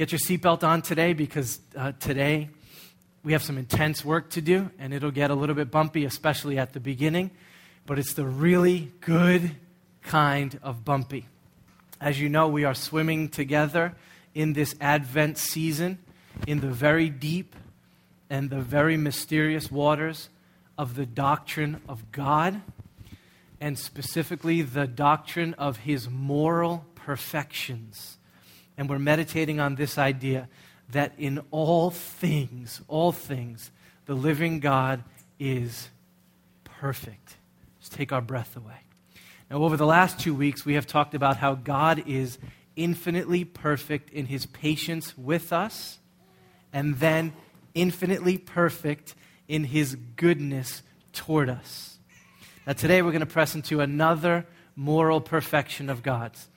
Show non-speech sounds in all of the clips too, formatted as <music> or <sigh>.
Get your seatbelt on today because uh, today we have some intense work to do and it'll get a little bit bumpy, especially at the beginning. But it's the really good kind of bumpy. As you know, we are swimming together in this Advent season in the very deep and the very mysterious waters of the doctrine of God, and specifically the doctrine of his moral perfections. And we're meditating on this idea that in all things, all things, the living God is perfect. Just take our breath away. Now, over the last two weeks, we have talked about how God is infinitely perfect in his patience with us, and then infinitely perfect in his goodness toward us. Now, today we're going to press into another moral perfection of God's.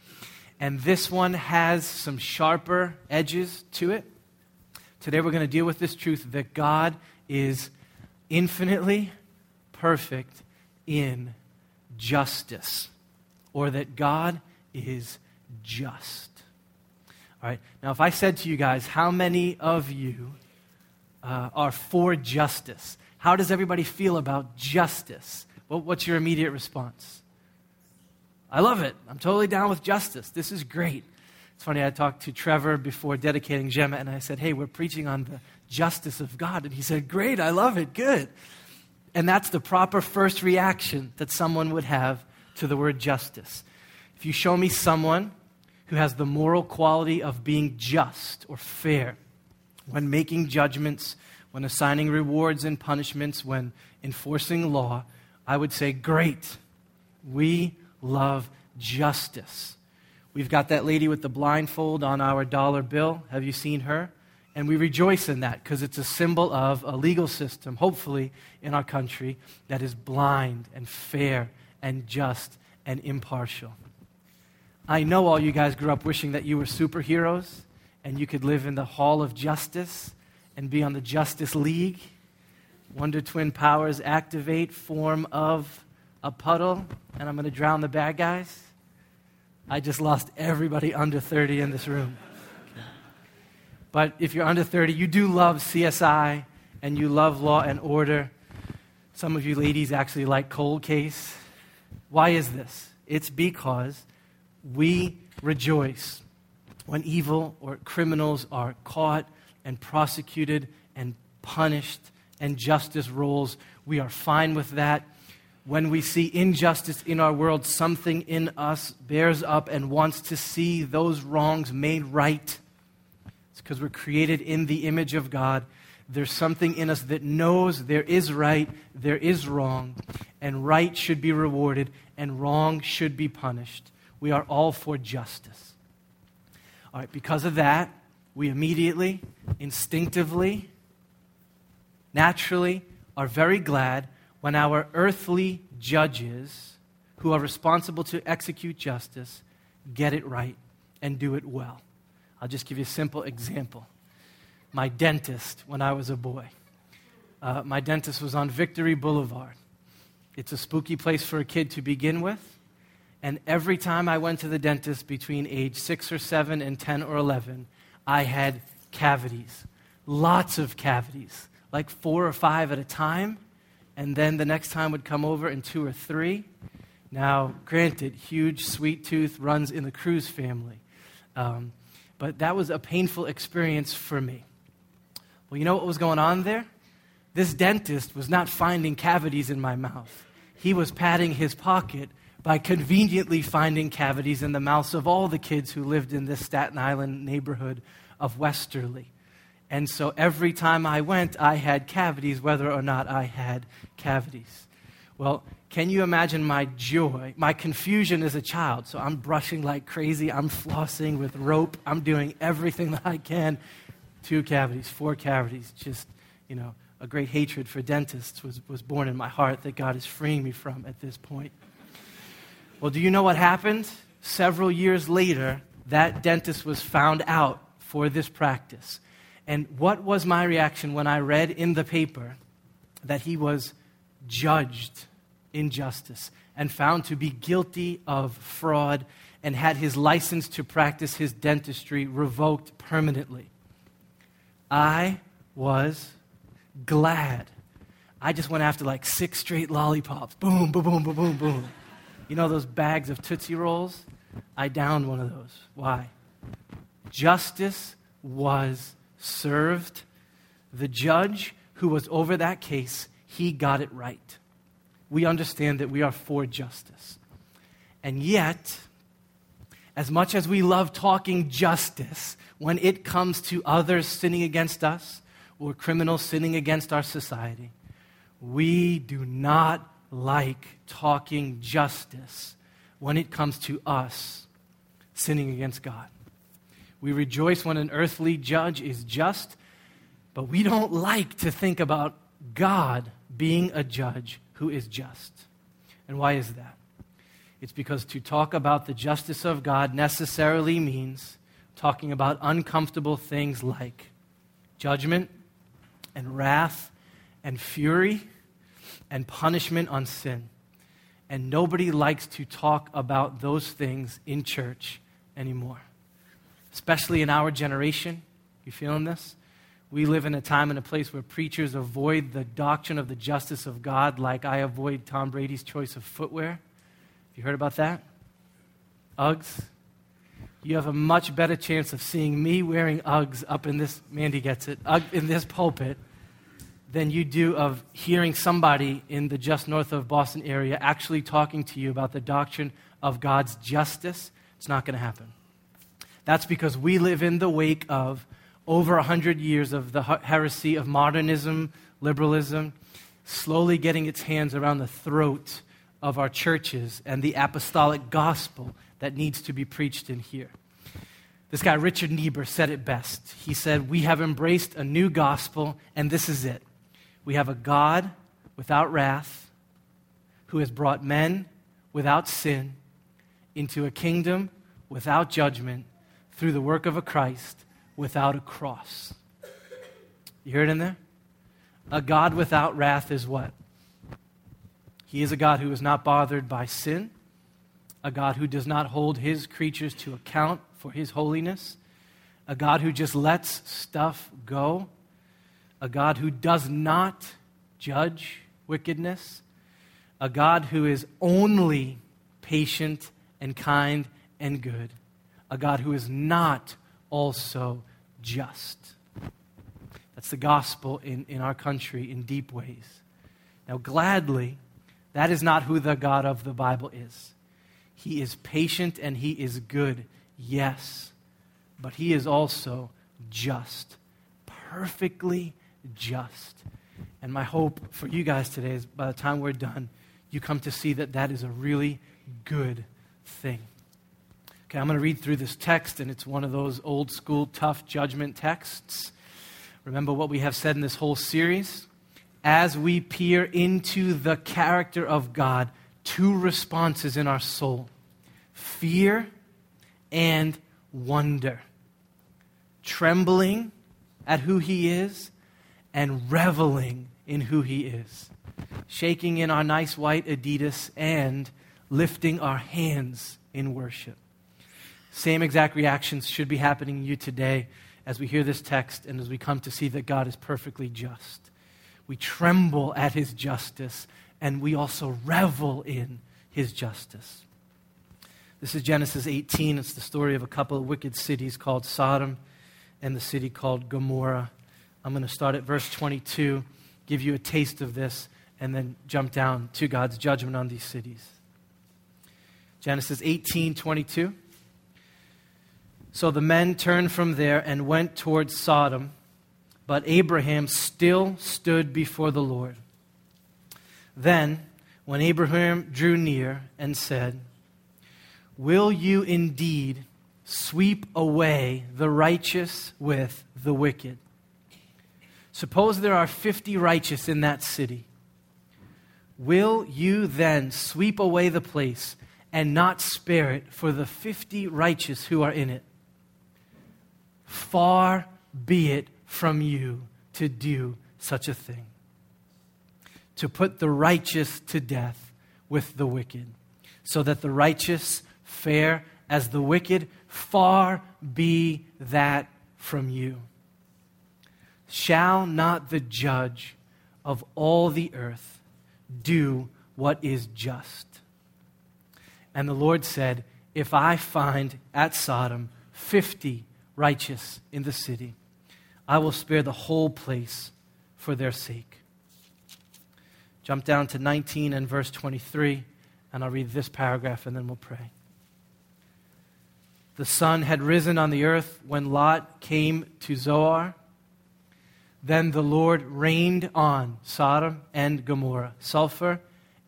And this one has some sharper edges to it. Today we're going to deal with this truth that God is infinitely perfect in justice, or that God is just. All right, now if I said to you guys, how many of you uh, are for justice? How does everybody feel about justice? What's your immediate response? I love it. I'm totally down with justice. This is great. It's funny, I talked to Trevor before dedicating Gemma, and I said, Hey, we're preaching on the justice of God. And he said, Great, I love it, good. And that's the proper first reaction that someone would have to the word justice. If you show me someone who has the moral quality of being just or fair when making judgments, when assigning rewards and punishments, when enforcing law, I would say, Great, we love justice. We've got that lady with the blindfold on our dollar bill. Have you seen her? And we rejoice in that because it's a symbol of a legal system, hopefully, in our country that is blind and fair and just and impartial. I know all you guys grew up wishing that you were superheroes and you could live in the Hall of Justice and be on the Justice League. Wonder Twin powers activate, form of a puddle, and I'm going to drown the bad guys. I just lost everybody under 30 in this room. But if you're under 30, you do love CSI and you love law and order. Some of you ladies actually like cold case. Why is this? It's because we rejoice when evil or criminals are caught and prosecuted and punished and justice rolls. We are fine with that when we see injustice in our world, something in us bears up and wants to see those wrongs made right. It's because we're created in the image of God. There's something in us that knows there is right, there is wrong, and right should be rewarded, and wrong should be punished. We are all for justice. All right, because of that, we immediately, instinctively, naturally are very glad when our earthly judges who are responsible to execute justice get it right and do it well. I'll just give you a simple example. My dentist, when I was a boy, uh, my dentist was on Victory Boulevard. It's a spooky place for a kid to begin with. And every time I went to the dentist between age six or seven and 10 or 11, I had cavities. Lots of cavities, like four or five at a time and then the next time would come over in two or three. Now, granted, huge sweet tooth runs in the Cruz family, um, but that was a painful experience for me. Well, you know what was going on there? This dentist was not finding cavities in my mouth. He was padding his pocket by conveniently finding cavities in the mouths of all the kids who lived in this Staten Island neighborhood of Westerleigh. And so every time I went, I had cavities, whether or not I had cavities. Well, can you imagine my joy, my confusion as a child? So I'm brushing like crazy, I'm flossing with rope, I'm doing everything <laughs> that I can. Two cavities, four cavities, just, you know, a great hatred for dentists was, was born in my heart that God is freeing me from at this point. Well, do you know what happened? Several years later, that dentist was found out for this practice. And what was my reaction when I read in the paper that he was judged in justice and found to be guilty of fraud and had his license to practice his dentistry revoked permanently. I was glad. I just went after like six straight lollipops. Boom, boom, boom, boom, boom, boom. You know those bags of Tootsie Rolls? I downed one of those. Why? Justice was served. The judge who was over that case, he got it right. We understand that we are for justice. And yet, as much as we love talking justice, when it comes to others sinning against us or criminals sinning against our society, we do not like talking justice when it comes to us sinning against God. We rejoice when an earthly judge is just, but we don't like to think about God being a judge who is just. And why is that? It's because to talk about the justice of God necessarily means talking about uncomfortable things like judgment and wrath and fury and punishment on sin. And nobody likes to talk about those things in church anymore especially in our generation. You feeling this? We live in a time and a place where preachers avoid the doctrine of the justice of God like I avoid Tom Brady's choice of footwear. Have you heard about that? Uggs. You have a much better chance of seeing me wearing Uggs up in this, Mandy gets it, in this pulpit than you do of hearing somebody in the just north of Boston area actually talking to you about the doctrine of God's justice. It's not going to happen. That's because we live in the wake of over 100 years of the heresy of modernism, liberalism, slowly getting its hands around the throat of our churches and the apostolic gospel that needs to be preached in here. This guy, Richard Niebuhr, said it best. He said, We have embraced a new gospel, and this is it. We have a God without wrath who has brought men without sin into a kingdom without judgment through the work of a Christ without a cross. You hear it in there? A God without wrath is what? He is a God who is not bothered by sin, a God who does not hold his creatures to account for his holiness, a God who just lets stuff go, a God who does not judge wickedness, a God who is only patient and kind and good a God who is not also just. That's the gospel in, in our country in deep ways. Now, gladly, that is not who the God of the Bible is. He is patient and he is good, yes, but he is also just, perfectly just. And my hope for you guys today is by the time we're done, you come to see that that is a really good thing. Okay, I'm going to read through this text, and it's one of those old school, tough judgment texts. Remember what we have said in this whole series? As we peer into the character of God, two responses in our soul fear and wonder. Trembling at who He is and reveling in who He is. Shaking in our nice white Adidas and lifting our hands in worship. Same exact reactions should be happening to you today as we hear this text and as we come to see that God is perfectly just. We tremble at his justice and we also revel in his justice. This is Genesis 18. It's the story of a couple of wicked cities called Sodom and the city called Gomorrah. I'm going to start at verse 22, give you a taste of this, and then jump down to God's judgment on these cities. Genesis 18 22. So the men turned from there and went towards Sodom, but Abraham still stood before the Lord. Then, when Abraham drew near and said, Will you indeed sweep away the righteous with the wicked? Suppose there are 50 righteous in that city. Will you then sweep away the place and not spare it for the 50 righteous who are in it? Far be it from you to do such a thing, to put the righteous to death with the wicked, so that the righteous fare as the wicked, far be that from you. Shall not the judge of all the earth do what is just? And the Lord said, If I find at Sodom fifty righteous in the city, I will spare the whole place for their sake. Jump down to 19 and verse 23, and I'll read this paragraph and then we'll pray. The sun had risen on the earth when Lot came to Zoar. Then the Lord rained on Sodom and Gomorrah sulfur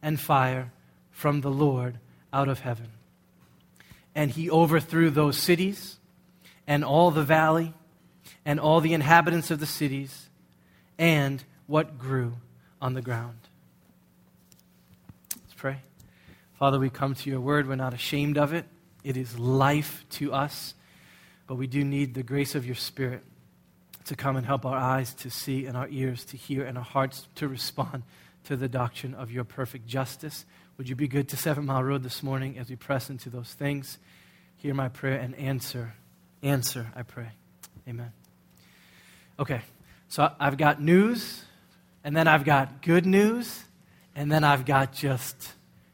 and fire from the Lord out of heaven. And he overthrew those cities and all the valley and all the inhabitants of the cities and what grew on the ground. Let's pray. Father, we come to your word. We're not ashamed of it, it is life to us. But we do need the grace of your Spirit to come and help our eyes to see and our ears to hear and our hearts to respond to the doctrine of your perfect justice. Would you be good to Seven Mile Road this morning as we press into those things? Hear my prayer and answer. Answer, I pray. Amen. Okay, so I've got news, and then I've got good news, and then I've got just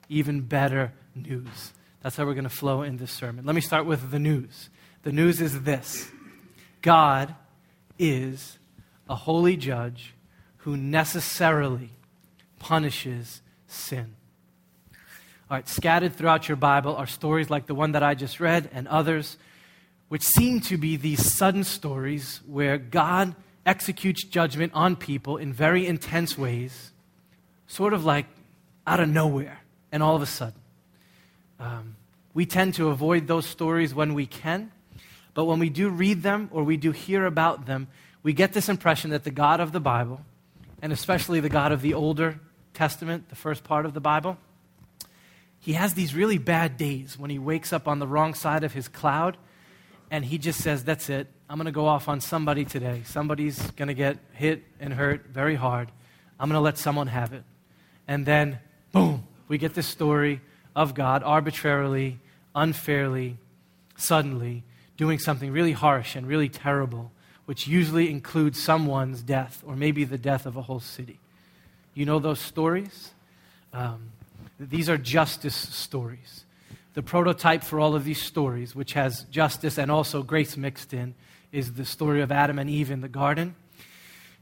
even better news. That's how we're going to flow in this sermon. Let me start with the news. The news is this God is a holy judge who necessarily punishes sin. All right, scattered throughout your Bible are stories like the one that I just read and others, which seem to be these sudden stories where God executes judgment on people in very intense ways, sort of like out of nowhere, and all of a sudden. Um, we tend to avoid those stories when we can, but when we do read them or we do hear about them, we get this impression that the God of the Bible, and especially the God of the Older Testament, the first part of the Bible, he has these really bad days when he wakes up on the wrong side of his cloud and he just says, That's it. I'm going to go off on somebody today. Somebody's going to get hit and hurt very hard. I'm going to let someone have it. And then, boom, we get this story of God arbitrarily, unfairly, suddenly doing something really harsh and really terrible, which usually includes someone's death or maybe the death of a whole city. You know those stories? Um, these are justice stories. The prototype for all of these stories, which has justice and also grace mixed in, is the story of Adam and Eve in the garden.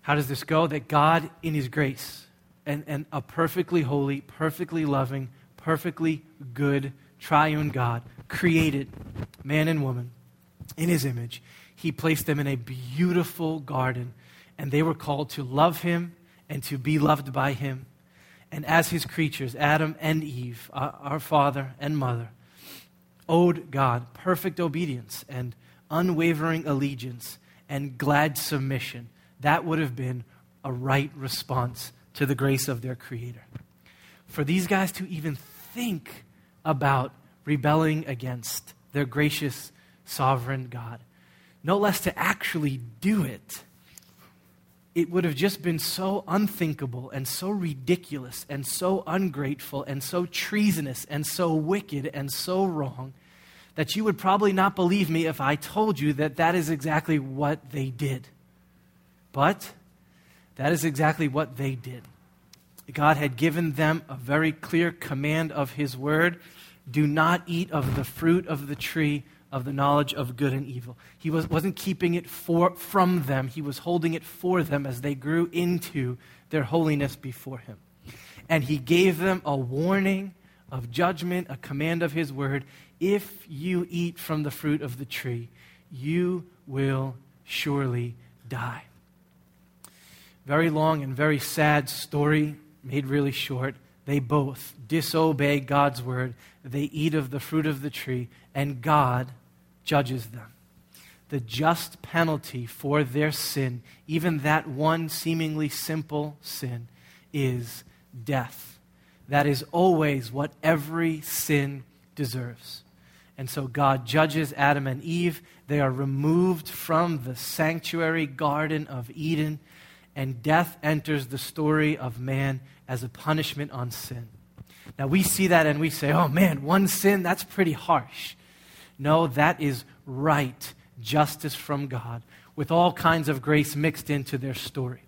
How does this go? That God, in His grace, and, and a perfectly holy, perfectly loving, perfectly good, triune God, created man and woman in His image. He placed them in a beautiful garden, and they were called to love Him and to be loved by Him and as his creatures, Adam and Eve, uh, our father and mother, owed God perfect obedience and unwavering allegiance and glad submission. That would have been a right response to the grace of their Creator. For these guys to even think about rebelling against their gracious, sovereign God, no less to actually do it it would have just been so unthinkable and so ridiculous and so ungrateful and so treasonous and so wicked and so wrong that you would probably not believe me if I told you that that is exactly what they did. But that is exactly what they did. God had given them a very clear command of His word do not eat of the fruit of the tree of the knowledge of good and evil. He was, wasn't keeping it for, from them, he was holding it for them as they grew into their holiness before him. And he gave them a warning of judgment, a command of his word. If you eat from the fruit of the tree, you will surely die. Very long and very sad story, made really short. They both disobey God's word. They eat of the fruit of the tree, and God judges them. The just penalty for their sin, even that one seemingly simple sin, is death. That is always what every sin deserves. And so God judges Adam and Eve. They are removed from the sanctuary garden of Eden, and death enters the story of man as a punishment on sin. Now we see that and we say, oh man, one sin, that's pretty harsh. No, that is right justice from God with all kinds of grace mixed into their story.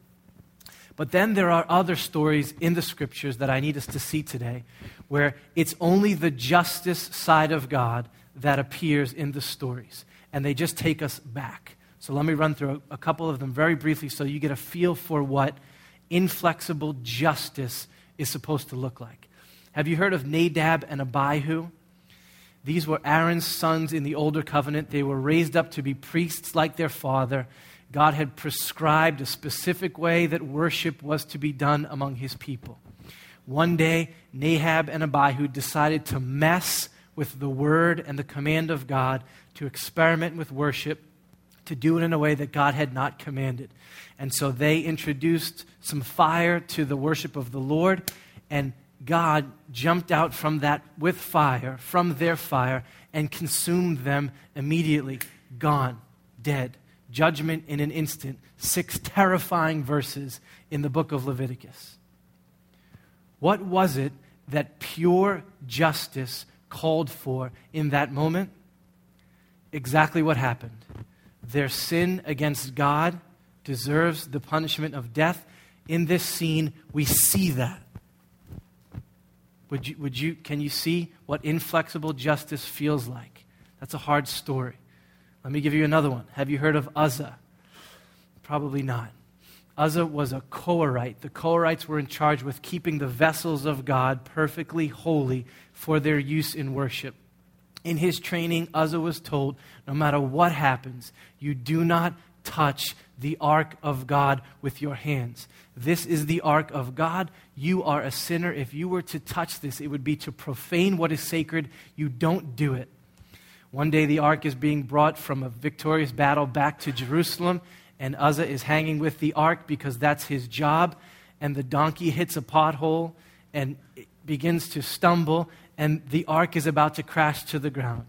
But then there are other stories in the scriptures that I need us to see today where it's only the justice side of God that appears in the stories. And they just take us back. So let me run through a, couple of them very briefly so you get a feel for what inflexible justice is supposed to look like. Have you heard of Nadab and Abihu? These were Aaron's sons in the older covenant. They were raised up to be priests like their father. God had prescribed a specific way that worship was to be done among his people. One day, Nadab and Abihu decided to mess with the word and the command of God, to experiment with worship, to do it in a way that God had not commanded. And so they introduced some fire to the worship of the Lord, and God jumped out from that with fire, from their fire, and consumed them immediately. Gone, dead. Judgment in an instant. Six terrifying verses in the book of Leviticus. What was it that pure justice called for in that moment? Exactly what happened. Their sin against God deserves the punishment of death. In this scene, we see that. Would you, would you, can you see what inflexible justice feels like? That's a hard story. Let me give you another one. Have you heard of Uzzah? Probably not. Uzzah was a Korahite. The Korahites were in charge with keeping the vessels of God perfectly holy for their use in worship. In his training, Uzzah was told no matter what happens, you do not touch the ark of God with your hands. This is the ark of God. You are a sinner. If you were to touch this, it would be to profane what is sacred. You don't do it. One day, the ark is being brought from a victorious battle back to Jerusalem, and Uzzah is hanging with the ark because that's his job. And the donkey hits a pothole and begins to stumble, and the ark is about to crash to the ground.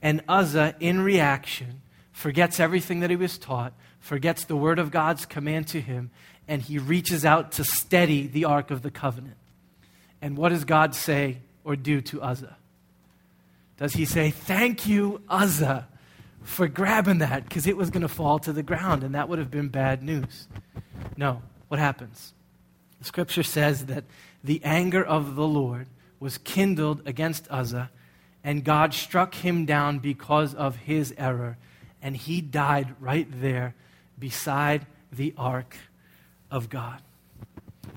And Uzzah, in reaction, forgets everything that he was taught, forgets the word of God's command to him, and he reaches out to steady the Ark of the Covenant. And what does God say or do to Uzzah? Does he say, Thank you, Uzzah, for grabbing that because it was going to fall to the ground and that would have been bad news? No. What happens? The scripture says that the anger of the Lord was kindled against Uzzah, and God struck him down because of his error, and he died right there beside the ark of God.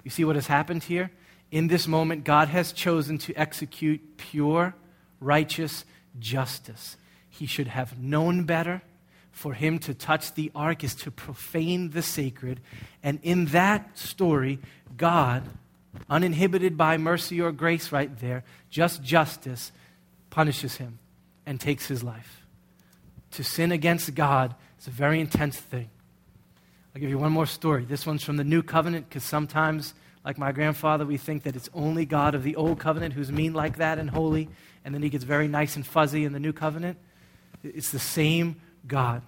You see what has happened here? In this moment, God has chosen to execute pure, righteous justice. He should have known better. For him to touch the ark is to profane the sacred. And in that story, God, uninhibited by mercy or grace right there, just justice, punishes him and takes his life. To sin against God is a very intense thing. I'll give you one more story. This one's from the New Covenant because sometimes, like my grandfather, we think that it's only God of the Old Covenant who's mean like that and holy, and then he gets very nice and fuzzy in the New Covenant. It's the same God.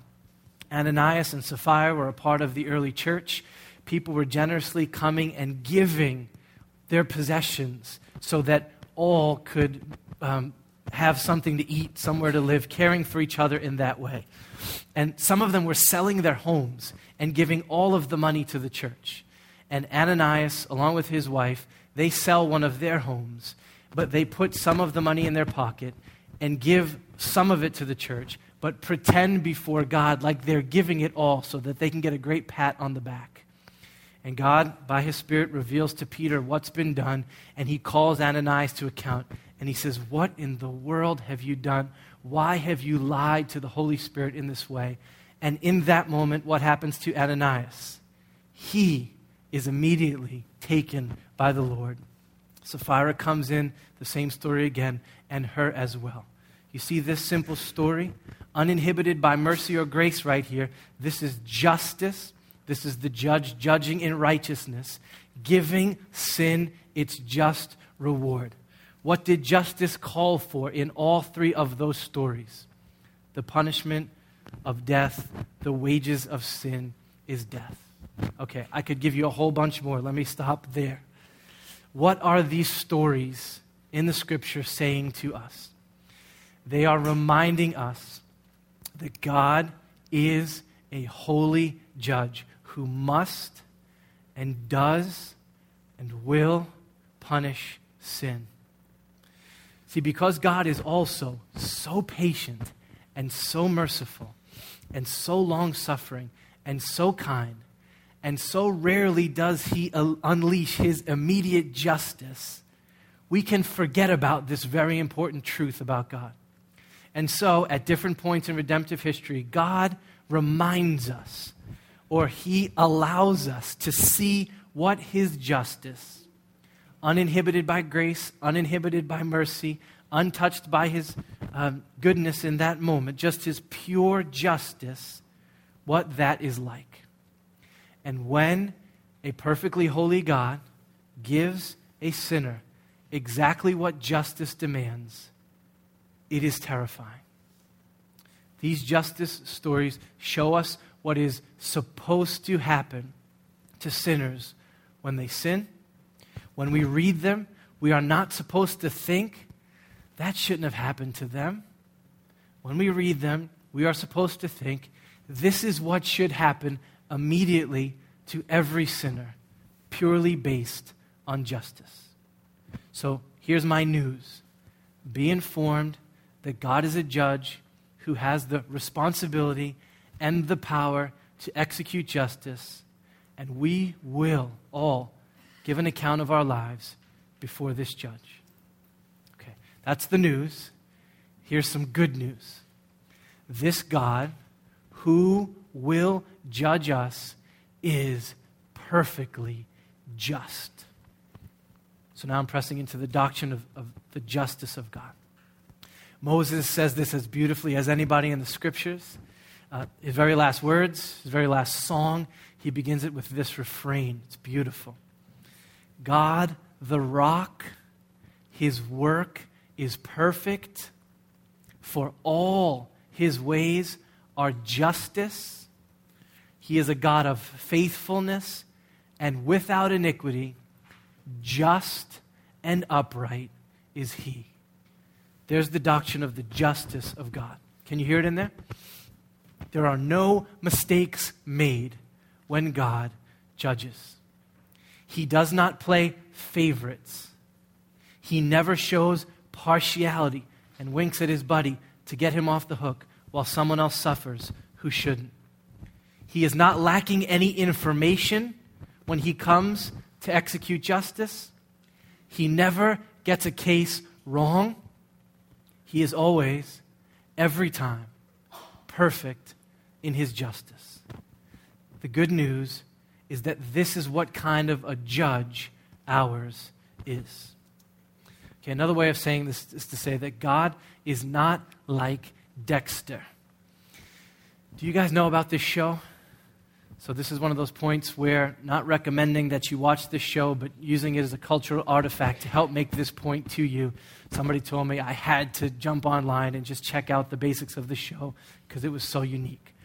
Ananias and Sapphira were a part of the early church. People were generously coming and giving their possessions so that all could um, have something to eat, somewhere to live, caring for each other in that way. And some of them were selling their homes and giving all of the money to the church. And Ananias, along with his wife, they sell one of their homes, but they put some of the money in their pocket and give some of it to the church, but pretend before God like they're giving it all so that they can get a great pat on the back. And God, by his Spirit, reveals to Peter what's been done, and he calls Ananias to account. And he says, What in the world have you done? Why have you lied to the Holy Spirit in this way? And in that moment, what happens to Ananias? He is immediately taken by the Lord. Sapphira comes in, the same story again, and her as well. You see this simple story? Uninhibited by mercy or grace, right here. This is justice. This is the judge judging in righteousness, giving sin its just reward. What did justice call for in all three of those stories? The punishment of death, the wages of sin is death. Okay, I could give you a whole bunch more. Let me stop there. What are these stories in the scripture saying to us? they are reminding us that God is a holy judge who must and does and will punish sin. See, because God is also so patient and so merciful and so long suffering and so kind, and so rarely does He uh, unleash His immediate justice, we can forget about this very important truth about God. And so, at different points in redemptive history, God reminds us or He allows us to see what His justice, uninhibited by grace, uninhibited by mercy, untouched by His um, goodness in that moment, just His pure justice, what that is like. And when a perfectly holy God gives a sinner exactly what justice demands, it is terrifying. These justice stories show us what is supposed to happen to sinners when they sin. When we read them, we are not supposed to think that shouldn't have happened to them. When we read them, we are supposed to think this is what should happen immediately to every sinner, purely based on justice. So here's my news be informed that God is a judge who has the responsibility and the power to execute justice, and we will all give an account of our lives before this judge. Okay, that's the news. Here's some good news. This God who will judge us is perfectly just. So now I'm pressing into the doctrine of, of the justice of God. Moses says this as beautifully as anybody in the scriptures. Uh, his very last words, his very last song, he begins it with this refrain. It's beautiful. God, the rock, his work is perfect, for all his ways are justice. He is a God of faithfulness and without iniquity, just and upright is he. There's the doctrine of the justice of God. Can you hear it in there? There are no mistakes made when God judges. He does not play favorites. He never shows partiality and winks at his buddy to get him off the hook while someone else suffers who shouldn't. He is not lacking any information when he comes to execute justice. He never gets a case wrong. He is always, every time, perfect in his justice. The good news is that this is what kind of a judge ours is. Okay, another way of saying this is to say that God is not like Dexter. Do you guys know about this show? So, this is one of those points where not recommending that you watch this show, but using it as a cultural artifact to help make this point to you. Somebody told me I had to jump online and just check out the basics of the show because it was so unique.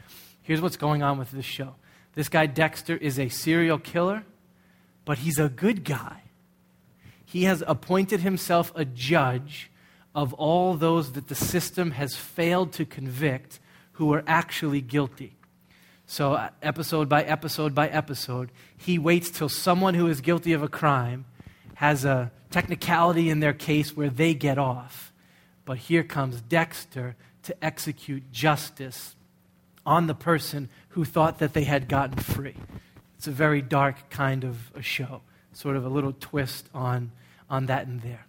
Here's what's going on with this show this guy, Dexter, is a serial killer, but he's a good guy. He has appointed himself a judge of all those that the system has failed to convict who are actually guilty. So, uh, episode by episode by episode, he waits till someone who is guilty of a crime has a technicality in their case where they get off. But here comes Dexter to execute justice on the person who thought that they had gotten free. It's a very dark kind of a show, sort of a little twist on, on that and there.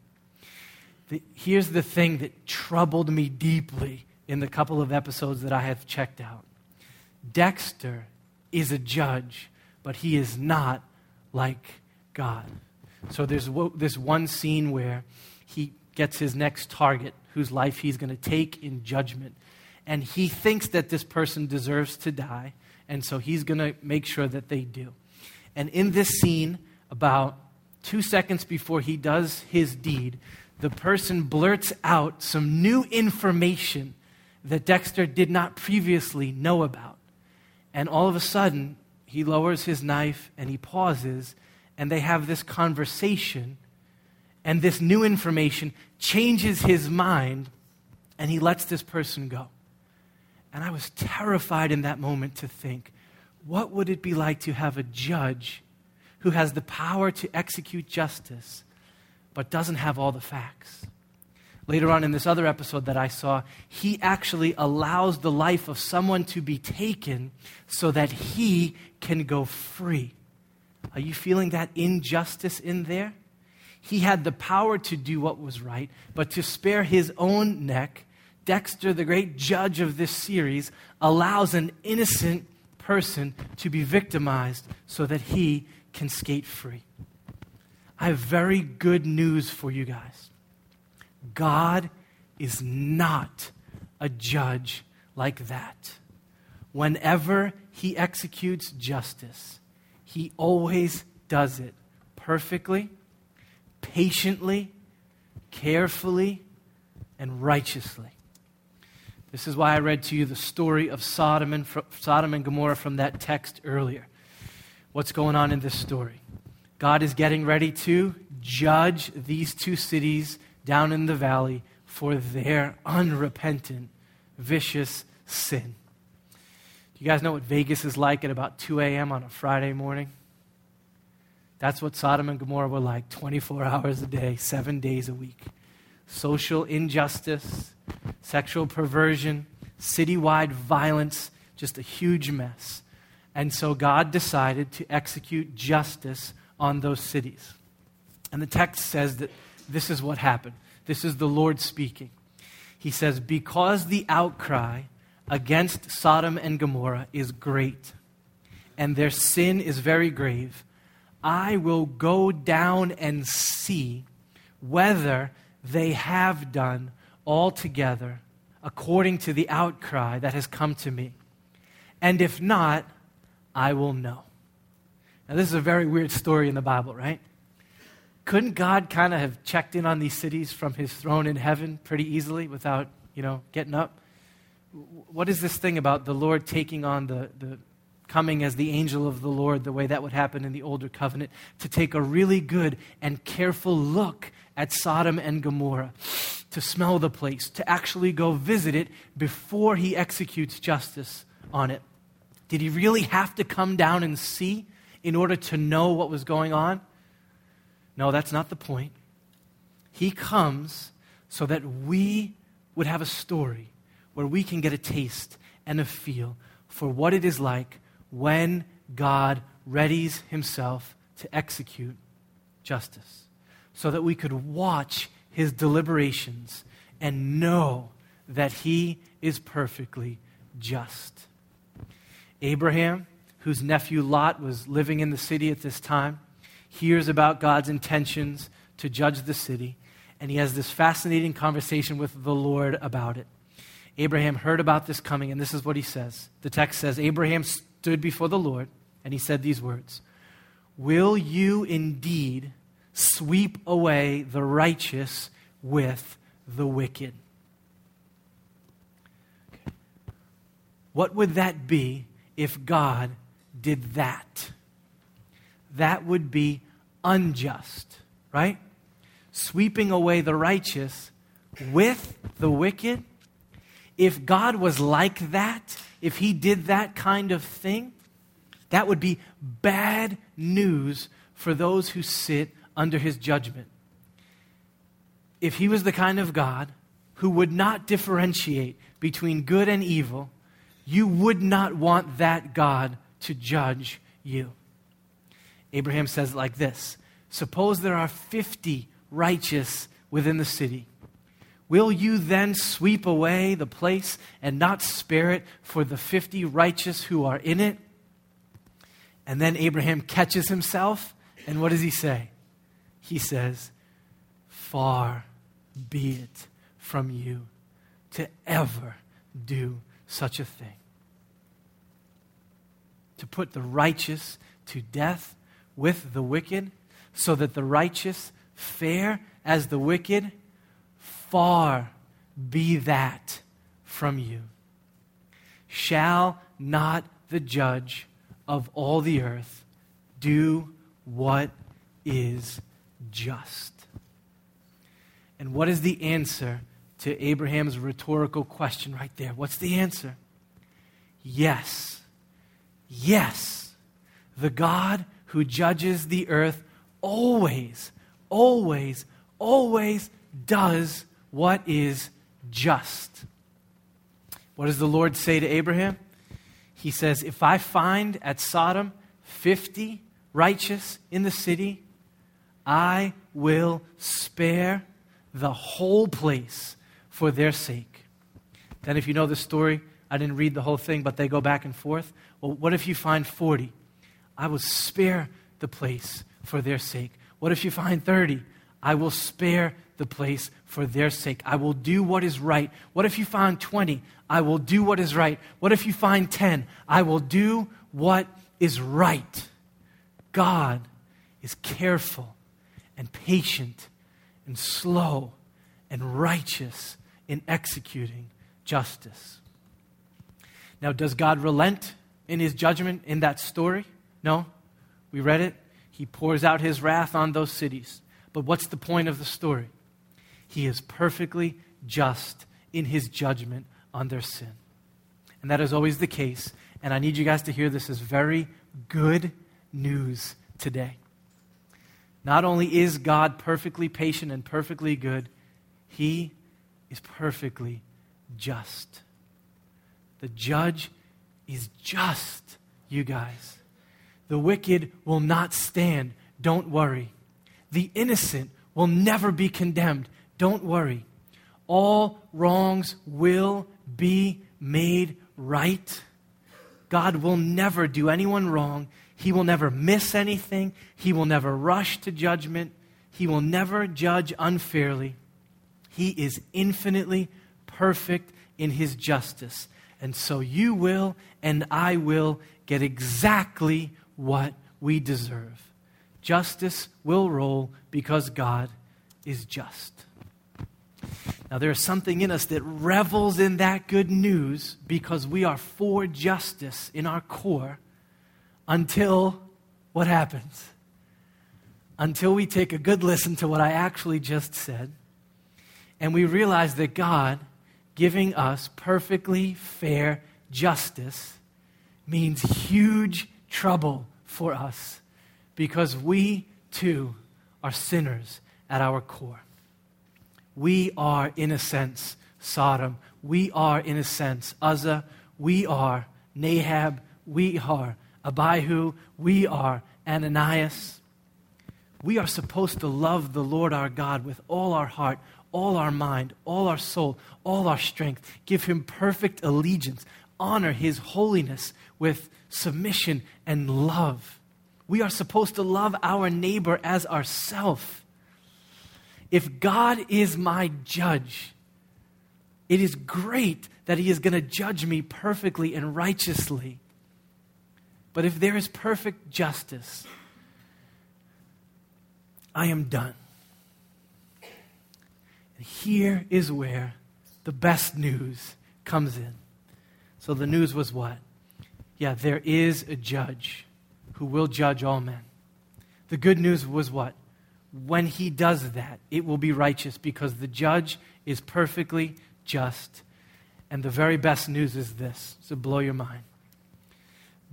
The, here's the thing that troubled me deeply in the couple of episodes that I have checked out Dexter is a judge, but he is not like God. So there's this one scene where he gets his next target, whose life he's going to take in judgment. And he thinks that this person deserves to die, and so he's going to make sure that they do. And in this scene, about two seconds before he does his deed, the person blurts out some new information that Dexter did not previously know about. And all of a sudden, he lowers his knife and he pauses, and they have this conversation. And this new information changes his mind And he lets this person go. And I was terrified in that moment to think, what would it be like to have a judge who has the power to execute justice but doesn't have all the facts? Later on in this other episode that I saw, he actually allows the life of someone to be taken so that he can go free. Are you feeling that injustice in there? He had the power to do what was right, but to spare his own neck, Dexter, the great judge of this series, allows an innocent person to be victimized so that he can skate free. I have very good news for you guys. God is not a judge like that. Whenever he executes justice, he always does it perfectly, patiently, carefully, and righteously. This is why I read to you the story of Sodom and, Sodom and Gomorrah from that text earlier. What's going on in this story? God is getting ready to judge these two cities down in the valley for their unrepentant, vicious sin. Do you guys know what Vegas is like at about 2 a.m. on a Friday morning? That's what Sodom and Gomorrah were like 24 hours a day, seven days a week. Social injustice, sexual perversion, citywide violence, just a huge mess. And so God decided to execute justice on those cities. And the text says that this is what happened. This is the Lord speaking. He says, Because the outcry against Sodom and Gomorrah is great, and their sin is very grave. I will go down and see whether they have done altogether according to the outcry that has come to me. And if not, I will know. Now, this is a very weird story in the Bible, right? Couldn't God kind of have checked in on these cities from his throne in heaven pretty easily without, you know, getting up? what is this thing about the Lord taking on the, the coming as the angel of the Lord, the way that would happen in the older covenant, to take a really good and careful look at Sodom and Gomorrah, to smell the place, to actually go visit it before he executes justice on it. Did he really have to come down and see in order to know what was going on? No, that's not the point. He comes so that we would have a story where we can get a taste and a feel for what it is like when God readies himself to execute justice, so that we could watch his deliberations and know that he is perfectly just. Abraham, whose nephew Lot was living in the city at this time, hears about God's intentions to judge the city, and he has this fascinating conversation with the Lord about it. Abraham heard about this coming, and this is what he says. The text says Abraham stood before the Lord, and he said these words Will you indeed sweep away the righteous with the wicked? What would that be if God did that? That would be unjust, right? Sweeping away the righteous with the wicked if God was like that, if he did that kind of thing, that would be bad news for those who sit under his judgment. If he was the kind of God who would not differentiate between good and evil, you would not want that God to judge you. Abraham says like this Suppose there are 50 righteous within the city. Will you then sweep away the place and not spare it for the 50 righteous who are in it? And then Abraham catches himself, and what does he say? He says, Far be it from you to ever do such a thing. To put the righteous to death with the wicked, so that the righteous fare as the wicked far be that from you. Shall not the judge of all the earth do what is just? And what is the answer to Abraham's rhetorical question right there. What's the answer? Yes. Yes. The God who judges the earth always, always, always does what is just. What does the Lord say to Abraham? He says, If I find at Sodom 50 righteous in the city, I will spare the whole place for their sake. Then, if you know the story, I didn't read the whole thing, but they go back and forth. Well, what if you find 40? I will spare the place for their sake. What if you find 30? I will spare the place for their sake. I will do what is right. What if you find 20? I will do what is right. What if you find 10? I will do what is right. God is careful and patient and slow and righteous in executing justice. Now, does God relent in his judgment in that story? No. We read it. He pours out his wrath on those cities. But what's the point of the story? He is perfectly just in his judgment on their sin. And that is always the case. And I need you guys to hear this as very good news today. Not only is God perfectly patient and perfectly good, He is perfectly just. The judge is just, you guys. The wicked will not stand. Don't worry. The innocent will never be condemned. Don't worry. All wrongs will be made right. God will never do anyone wrong. He will never miss anything. He will never rush to judgment. He will never judge unfairly. He is infinitely perfect in his justice. And so you will and I will get exactly what we deserve. Justice will roll because God is just. Now, there is something in us that revels in that good news because we are for justice in our core until what happens? Until we take a good listen to what I actually just said and we realize that God giving us perfectly fair justice means huge trouble for us because we too are sinners at our core. We are, in a sense, Sodom. We are, in a sense, Uzzah. We are Nadab. We are Abihu, we are Ananias. We are supposed to love the Lord our God with all our heart, all our mind, all our soul, all our strength. Give him perfect allegiance. Honor his holiness with submission and love. We are supposed to love our neighbor as ourself. If God is my judge, it is great that he is going to judge me perfectly and righteously. But if there is perfect justice, I am done. And here is where the best news comes in. So the news was what? Yeah, there is a judge who will judge all men. The good news was what? When he does that, it will be righteous because the judge is perfectly just. And the very best news is this so blow your mind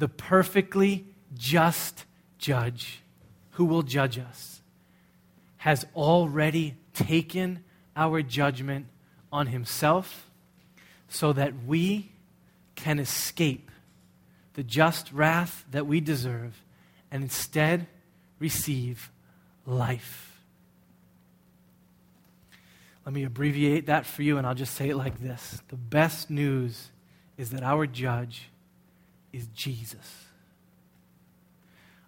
the perfectly just judge who will judge us, has already taken our judgment on himself so that we can escape the just wrath that we deserve and instead receive life. Let me abbreviate that for you, and I'll just say it like this The best news is that our judge is Jesus.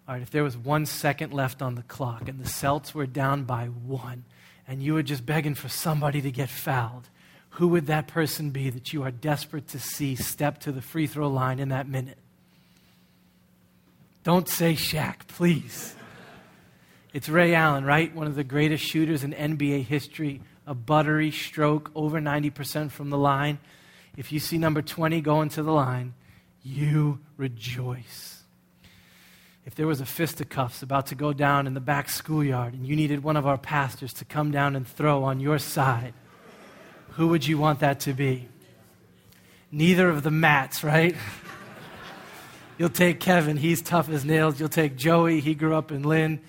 All right, if there was one second left on the clock and the Celts were down by one, and you were just begging for somebody to get fouled, who would that person be that you are desperate to see step to the free throw line in that minute? Don't say Shaq, please. It's Ray Allen, right? One of the greatest shooters in NBA history. A buttery stroke, over 90% from the line. If you see number 20 going to the line, you rejoice. If there was a fisticuffs about to go down in the back schoolyard and you needed one of our pastors to come down and throw on your side, Who would you want that to be? Neither of the mats, right? <laughs> You'll take Kevin, he's tough as nails. You'll take Joey, he grew up in Lynn.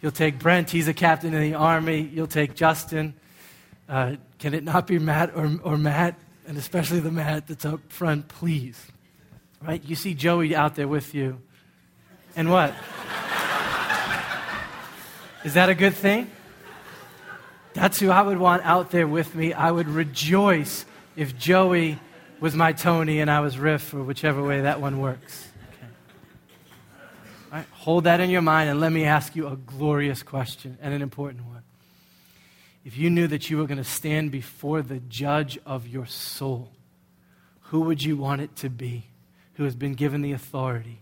You'll take Brent, he's a captain in the army. You'll take Justin. Uh, can it not be Matt or, or Matt? And especially the Matt that's up front, please. Right? You see Joey out there with you. And what? Is that a good thing? That's who I would want out there with me. I would rejoice if Joey was my Tony and I was Riff, or whichever way that one works. Okay. Right, hold that in your mind and let me ask you a glorious question and an important one. If you knew that you were going to stand before the judge of your soul, who would you want it to be who has been given the authority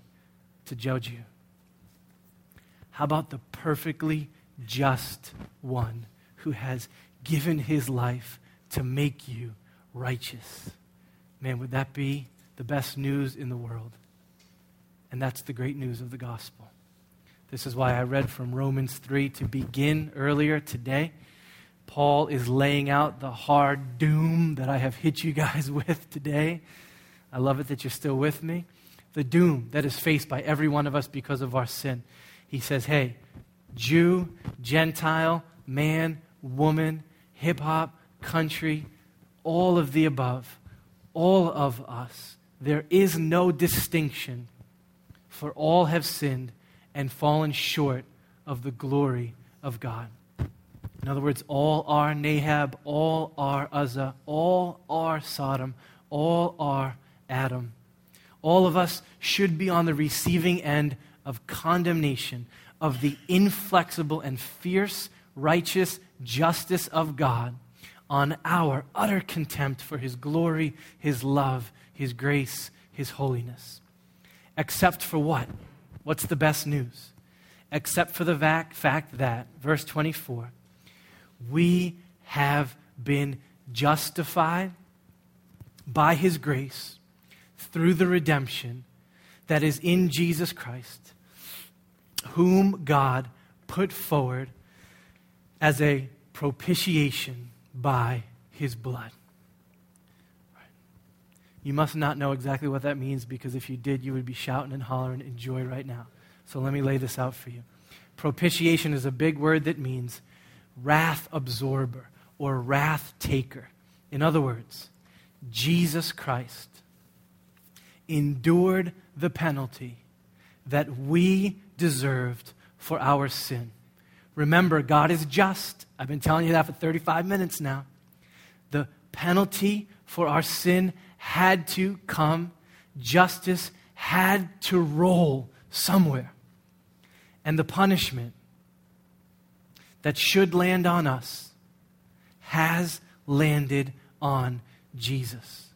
to judge you? How about the perfectly just one who has given his life to make you righteous? Man, would that be the best news in the world? And that's the great news of the gospel. This is why I read from Romans 3 to begin earlier today. Paul is laying out the hard doom that I have hit you guys <laughs> with today. I love it that you're still with me. The doom that is faced by every one of us because of our sin. He says, hey, Jew, Gentile, man, woman, hip hop, country, all of the above, all of us. There is no distinction, for all have sinned and fallen short of the glory of God. In other words, all are Nadab, all are Uzzah, all are Sodom, all are Adam. All of us should be on the receiving end of condemnation, of the inflexible and fierce, righteous justice of God on our utter contempt for His glory, His love, His grace, His holiness. Except for what? What's the best news? Except for the fact that, verse 24, we have been justified by His grace through the redemption that is in Jesus Christ, whom God put forward as a propitiation by his blood. You must not know exactly what that means because if you did, you would be shouting and hollering in joy right now. So let me lay this out for you. Propitiation is a big word that means wrath absorber or wrath taker. In other words, Jesus Christ endured the penalty that we deserved for our sin. Remember, God is just. I've been telling you that for 35 minutes now. The penalty for our sin had to come, justice had to roll somewhere. And the punishment that should land on us has landed on Jesus.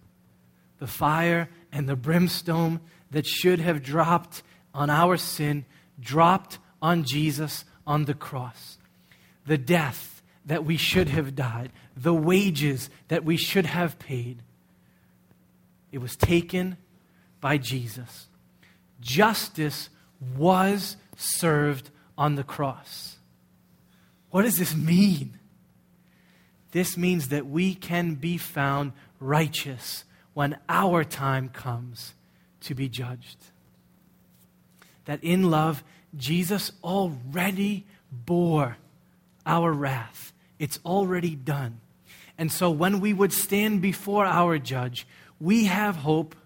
The fire and the brimstone that should have dropped on our sin dropped on Jesus on the cross. The death that we should have died, the wages that we should have paid, it was taken by Jesus. Justice was served on the cross. What does this mean? This means that we can be found righteous when our time comes to be judged. That in love, Jesus already bore our wrath. It's already done. And so when we would stand before our judge, we have hope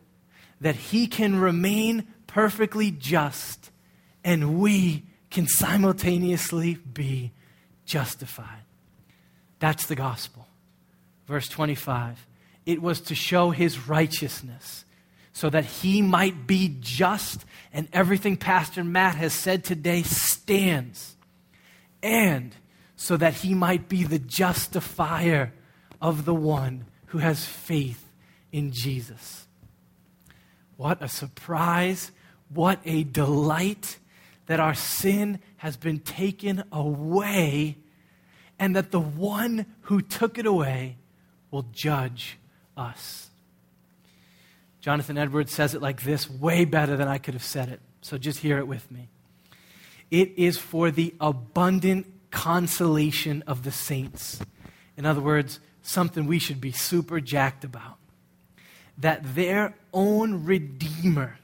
that he can remain perfectly just and we can simultaneously be justified. That's the gospel. Verse 25 it was to show his righteousness so that he might be just and everything Pastor Matt has said today stands. And so that he might be the justifier of the one who has faith in Jesus. What a surprise! What a delight that our sin has been taken away and that the one who took it away will judge us. Jonathan Edwards says it like this, way better than I could have said it. So just hear it with me. It is for the abundant consolation of the saints. In other words, something we should be super jacked about that their own Redeemer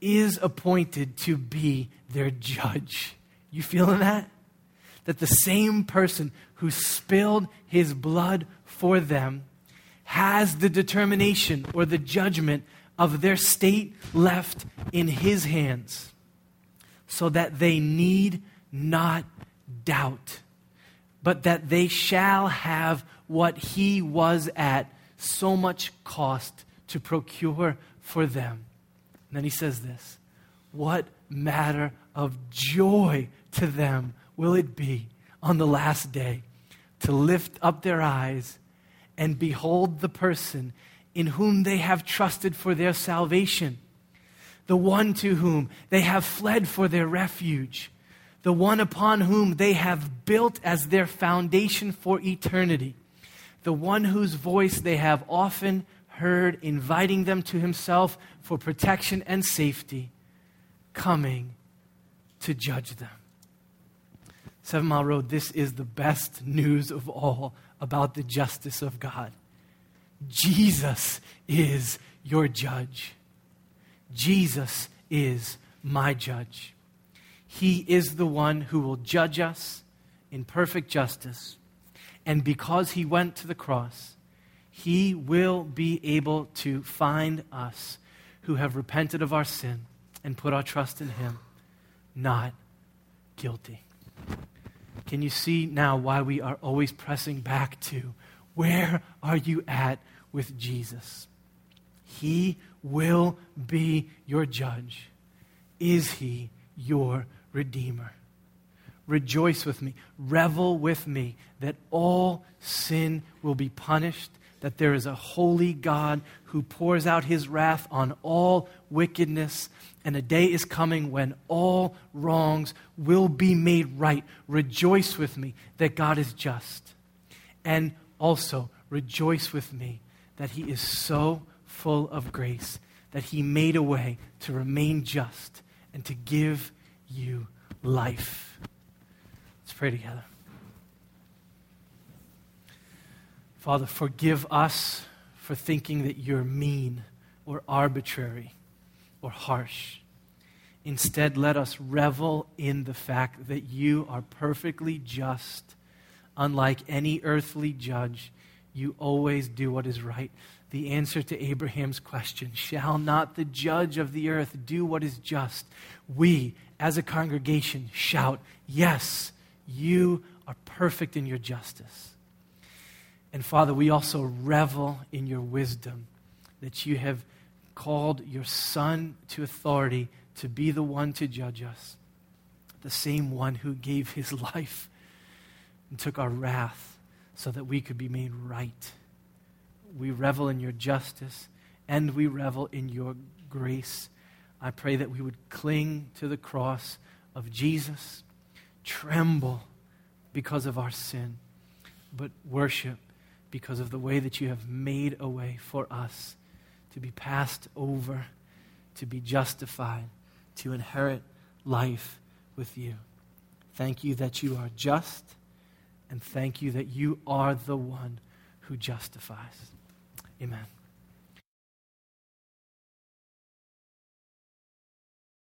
is appointed to be their judge. You feeling that? That the same person who spilled his blood for them has the determination or the judgment of their state left in his hands so that they need not doubt, but that they shall have what he was at so much cost to procure for them. And then he says this What matter of joy to them will it be on the last day to lift up their eyes and behold the person in whom they have trusted for their salvation, the one to whom they have fled for their refuge, the one upon whom they have built as their foundation for eternity, the one whose voice they have often heard inviting them to himself for protection and safety, coming to judge them. Seven Mile Road, this is the best news of all about the justice of God. Jesus is your judge. Jesus is my judge. He is the one who will judge us in perfect justice. And because he went to the cross, he will be able to find us who have repented of our sin and put our trust in him not guilty. Can you see now why we are always pressing back to where are you at with Jesus? He will be your judge. Is he your redeemer? Rejoice with me, revel with me that all sin will be punished that there is a holy God who pours out his wrath on all wickedness, and a day is coming when all wrongs will be made right. Rejoice with me that God is just. And also rejoice with me that he is so full of grace that he made a way to remain just and to give you life. Let's pray together. Father, forgive us for thinking that you're mean or arbitrary or harsh. Instead, let us revel in the fact that you are perfectly just. Unlike any earthly judge, you always do what is right. The answer to Abraham's question Shall not the judge of the earth do what is just? We, as a congregation, shout, Yes, you are perfect in your justice. And Father, we also revel in your wisdom that you have called your Son to authority to be the one to judge us, the same one who gave his life and took our wrath so that we could be made right. We revel in your justice and we revel in your grace. I pray that we would cling to the cross of Jesus, tremble because of our sin, but worship because of the way that you have made a way for us to be passed over, to be justified, to inherit life with you. Thank you that you are just, and thank you that you are the one who justifies. Amen.